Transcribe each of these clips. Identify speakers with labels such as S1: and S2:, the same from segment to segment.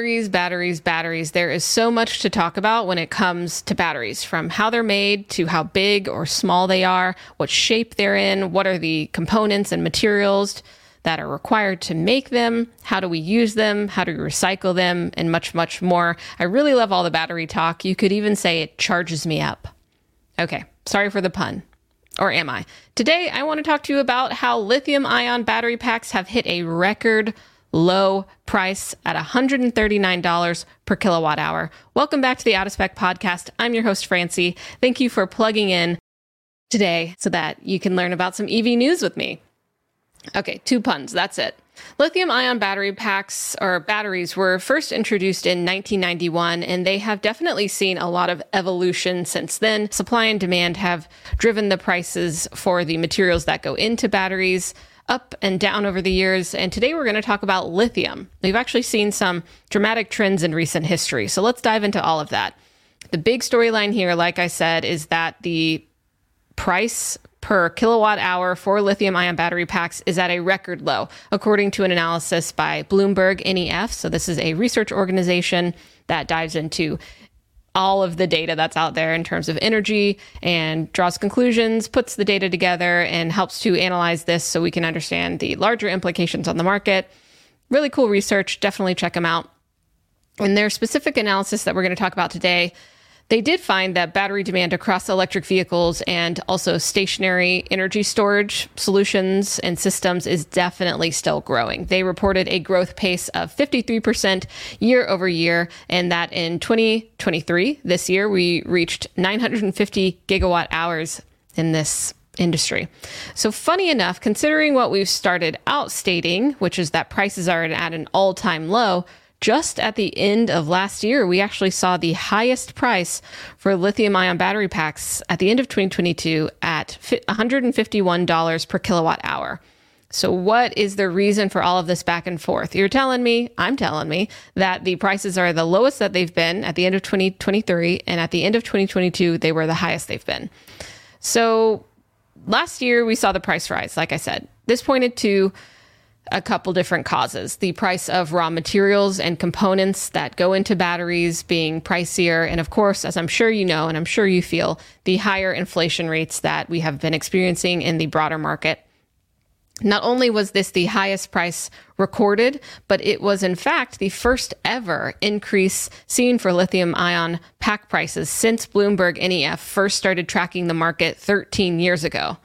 S1: Batteries, batteries, batteries. There is so much to talk about when it comes to batteries from how they're made to how big or small they are, what shape they're in, what are the components and materials that are required to make them, how do we use them, how do we recycle them, and much, much more. I really love all the battery talk. You could even say it charges me up. Okay, sorry for the pun. Or am I? Today, I want to talk to you about how lithium ion battery packs have hit a record low price at $139 per kilowatt hour. Welcome back to the Out of Spec podcast. I'm your host, Francie. Thank you for plugging in today so that you can learn about some EV news with me. Okay, two puns. That's it. Lithium ion battery packs or batteries were first introduced in 1991, and they have definitely seen a lot of evolution since then. Supply and demand have driven the prices for the materials that go into batteries up and down over the years. And today we're going to talk about lithium. We've actually seen some dramatic trends in recent history. So let's dive into all of that. The big storyline here, like I said, is that the price per kilowatt hour for lithium ion battery packs is at a record low, according to an analysis by Bloomberg NEF. So, this is a research organization that dives into all of the data that's out there in terms of energy and draws conclusions, puts the data together, and helps to analyze this so we can understand the larger implications on the market. Really cool research. Definitely check them out. And their specific analysis that we're going to talk about today, they did find that battery demand across electric vehicles and also stationary energy storage solutions and systems is definitely still growing. They reported a growth pace of 53% year over year, and that in 2023, this year, we reached 950 gigawatt hours in this industry. So, funny enough, considering what we've started out stating, which is that prices are at an all time low, just at the end of last year, we actually saw the highest price for lithium ion battery packs at the end of 2022 at $151 per kilowatt hour. So, what is the reason for all of this back and forth? You're telling me, I'm telling me, that the prices are the lowest that they've been at the end of 2023, and at the end of 2022, they were the highest they've been. So, last year, we saw the price rise, like I said. This pointed to a couple different causes. The price of raw materials and components that go into batteries being pricier. And of course, as I'm sure you know, and I'm sure you feel, the higher inflation rates that we have been experiencing in the broader market. Not only was this the highest price recorded, but it was in fact the first ever increase seen for lithium ion pack prices since Bloomberg NEF first started tracking the market 13 years ago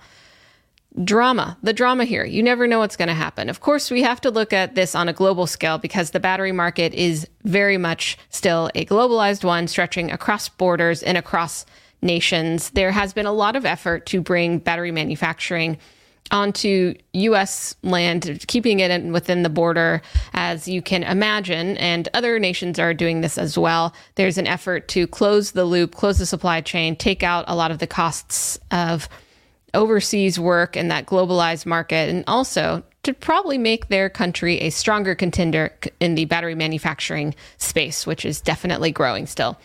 S1: drama, the drama here. You never know what's going to happen. Of course, we have to look at this on a global scale because the battery market is very much still a globalized one, stretching across borders and across nations, there has been a lot of effort to bring battery manufacturing onto U.S. land, keeping it within the border, as you can imagine. And other nations are doing this as well. There's an effort to close the loop, close the supply chain, take out a lot of the costs of overseas work in that globalized market, and also to probably make their country a stronger contender in the battery manufacturing space, which is definitely growing still.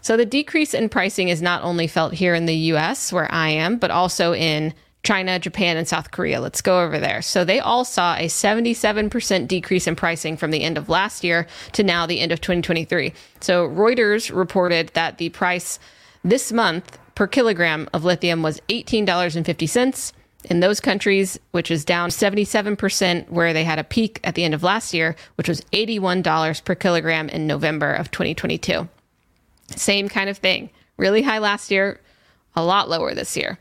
S1: So the decrease in pricing is not only felt here in the US, where I am, but also in China, Japan, and South Korea. Let's go over there. So they all saw a 77% decrease in pricing from the end of last year to now the end of 2023. So Reuters reported that the price this month per kilogram of lithium was $18.50 in those countries, which is down 77%, where they had a peak at the end of last year, which was $81 per kilogram in November of 2022. Same kind of thing. Really high last year, a lot lower this year.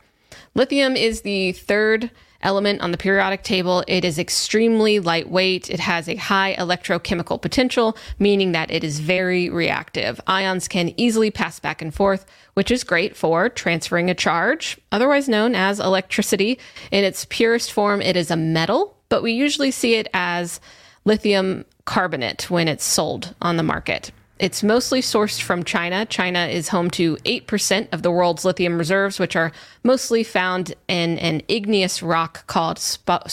S1: Lithium is the third element on the periodic table. It is extremely lightweight. It has a high electrochemical potential, meaning that it is very reactive. Ions can easily pass back and forth, which is great for transferring a charge, otherwise known as electricity. In its purest form, it is a metal, but we usually see it as lithium carbonate when it's sold on the market. It's mostly sourced from China. China is home to 8% of the world's lithium reserves, which are mostly found in an igneous rock called sp-.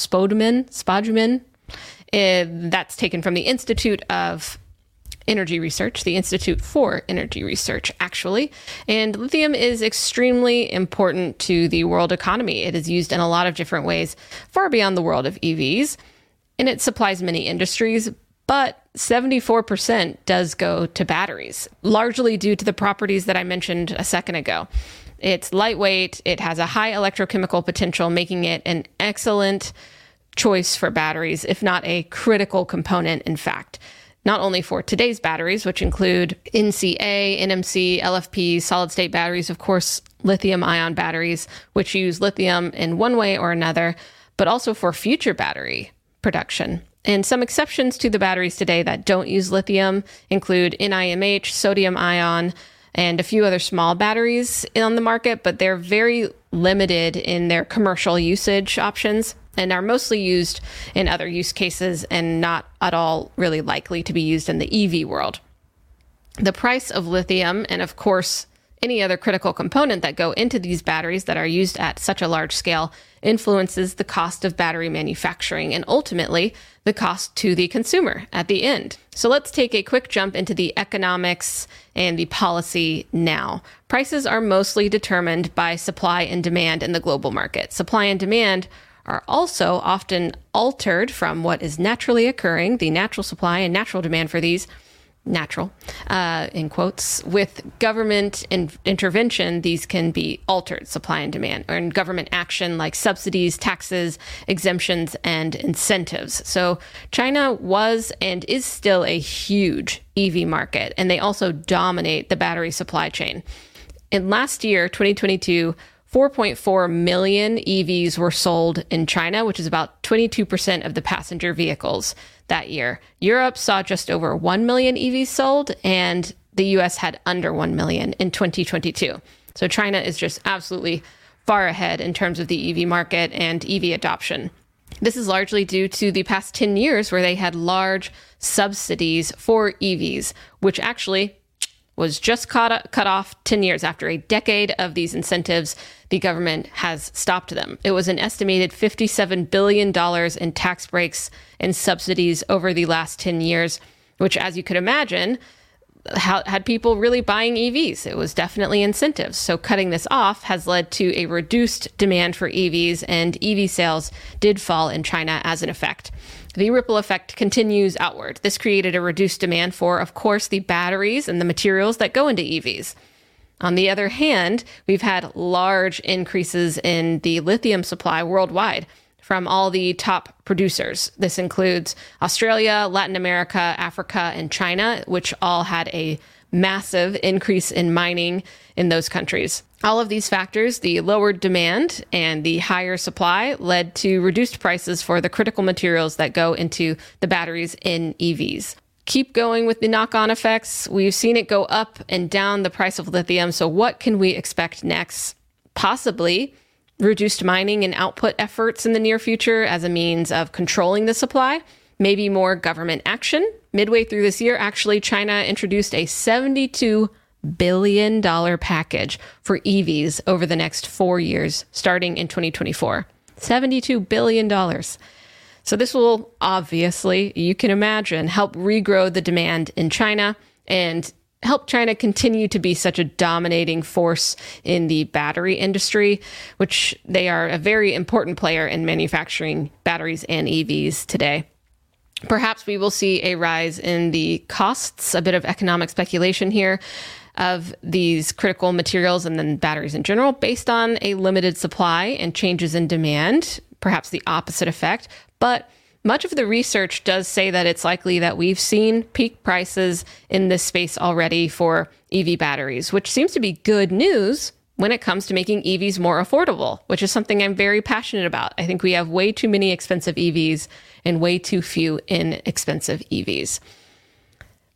S1: Uh, that's taken from the Institute of Energy Research, the Institute for Energy Research, actually. And lithium is extremely important to the world economy. It is used in a lot of different ways, far beyond the world of EVs. And it supplies many industries, but 74% does go to batteries, largely due to the properties that I mentioned a second ago. It's lightweight, it has a high electrochemical potential, making it an excellent choice for batteries, if not a critical component, in fact. Not only for today's batteries, which include NCA, NMC, LFP, solid state batteries, of course, lithium ion batteries, which use lithium in one way or another, but also for future battery production. And some exceptions to the batteries today that don't use lithium include NIMH, sodium ion, and a few other small batteries on the market, but they're very limited in their commercial usage options and are mostly used in other use cases and not at all really likely to be used in the EV world. The price of lithium, and of course, any other critical component that go into these batteries that are used at such a large scale influences the cost of battery manufacturing and ultimately the cost to the consumer at the end. So let's take a quick jump into the economics and the policy now. Prices are mostly determined by supply and demand in the global market. Supply and demand are also often altered from what is naturally occurring, the natural supply and natural demand for these natural, uh, in quotes. With government in- intervention, these can be altered, supply and demand, or in government action like subsidies, taxes, exemptions, and incentives. So China was and is still a huge EV market, and they also dominate the battery supply chain. In last year, 2022, 4.4 million EVs were sold in China, which is about 22% of the passenger vehicles that year. Europe saw just over 1 million EVs sold, and the US had under 1 million in 2022. So China is just absolutely far ahead in terms of the EV market and EV adoption. This is largely due to the past 10 years where they had large subsidies for EVs, which actually was just cut, cut off 10 years after a decade of these incentives. The government has stopped them. It was an estimated $57 billion in tax breaks and subsidies over the last 10 years, which, as you could imagine, had people really buying EVs. It was definitely incentives. So cutting this off has led to a reduced demand for EVs, and EV sales did fall in China as an effect. The ripple effect continues outward. This created a reduced demand for, of course, the batteries and the materials that go into EVs. On the other hand, we've had large increases in the lithium supply worldwide from all the top producers. This includes Australia, Latin America, Africa, and China, which all had a massive increase in mining in those countries. All of these factors, the lowered demand and the higher supply, led to reduced prices for the critical materials that go into the batteries in EVs. keep going with the knock on effects. We've seen it go up and down the price of lithium. So, what can we expect next? Possibly reduced mining and output efforts in the near future as a means of controlling the supply, maybe more government action. Midway through this year, actually, China introduced a $72 billion package for EVs over the next four years, starting in 2024. $72 billion. So, this will obviously, you can imagine, help regrow the demand in China and help China continue to be such a dominating force in the battery industry, which they are a very important player in manufacturing batteries and EVs today. Perhaps we will see a rise in the costs, a bit of economic speculation here of these critical materials and then batteries in general based on a limited supply and changes in demand, perhaps the opposite effect. But much of the research does say that it's likely that we've seen peak prices in this space already for EV batteries, which seems to be good news when it comes to making EVs more affordable, which is something I'm very passionate about. I think we have way too many expensive EVs and way too few inexpensive EVs.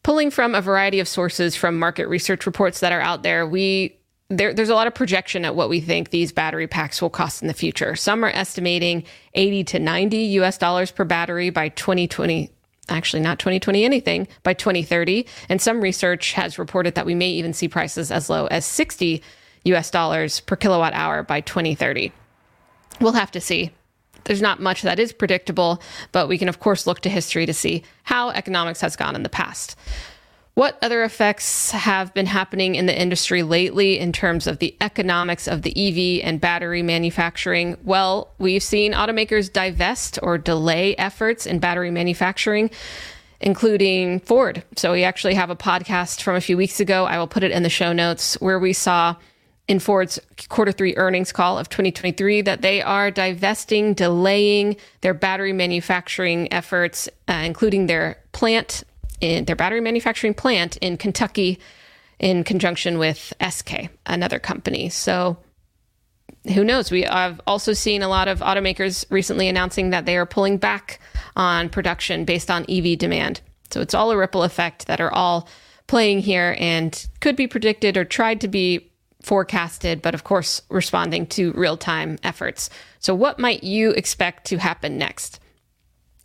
S1: Pulling from a variety of sources from market research reports that are out there, we there, there's a lot of projection at what we think these battery packs will cost in the future. Some are estimating 80 to 90 US dollars per battery by 2020. Actually, not 2020 anything by 2030. And some research has reported that we may even see prices as low as 60 US dollars per kilowatt hour by 2030. We'll have to see. There's not much that is predictable, but we can, of course, look to history to see how economics has gone in the past. What other effects have been happening in the industry lately in terms of the economics of the EV and battery manufacturing? Well, we've seen automakers divest or delay efforts in battery manufacturing, including Ford. So we actually have a podcast from a few weeks ago. I will put it in the show notes where we saw in Ford's quarter three earnings call of 2023 that they are divesting, delaying their battery manufacturing efforts, uh, including their plant in their battery manufacturing plant in Kentucky in conjunction with SK, another company. So who knows? We have also seen a lot of automakers recently announcing that they are pulling back on production based on EV demand. So it's all a ripple effect that are all playing here and could be predicted or tried to be forecasted, but of course, responding to real time efforts. So, what might you expect to happen next?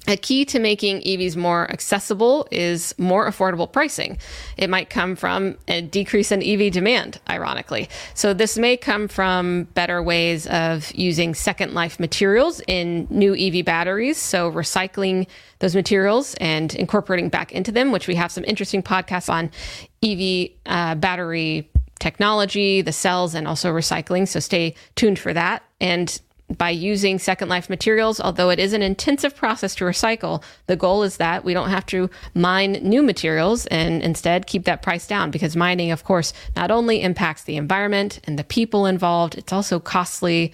S1: A key to making EVs more accessible is more affordable pricing. It might come from a decrease in EV demand, ironically. So, this may come from better ways of using second life materials in new EV batteries. So, recycling those materials and incorporating back into them, which we have some interesting podcasts on EV uh, battery technology, the cells, and also recycling. So, stay tuned for that. And by using Second Life materials, although it is an intensive process to recycle, the goal is that we don't have to mine new materials and instead keep that price down because mining, of course, not only impacts the environment and the people involved, it's also costly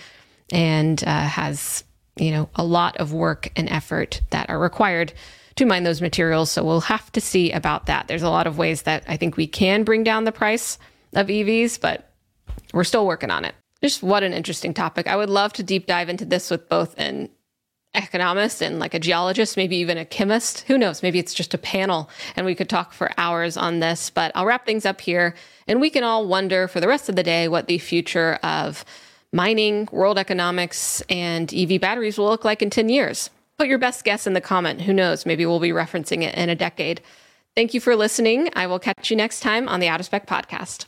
S1: and uh, has, you know, a lot of work and effort that are required to mine those materials. So we'll have to see about that. There's a lot of ways that I think we can bring down the price of EVs, but we're still working on it. Just what an interesting topic. I would love to deep dive into this with both an economist and like a geologist, maybe even a chemist. Who knows? Maybe it's just a panel and we could talk for hours on this. But I'll wrap things up here and we can all wonder for the rest of the day what the future of mining, world economics, and EV batteries will look like in 10 years. Put your best guess in the comment. Who knows? Maybe we'll be referencing it in a decade. Thank you for listening. I will catch you next time on the Out of Spec podcast.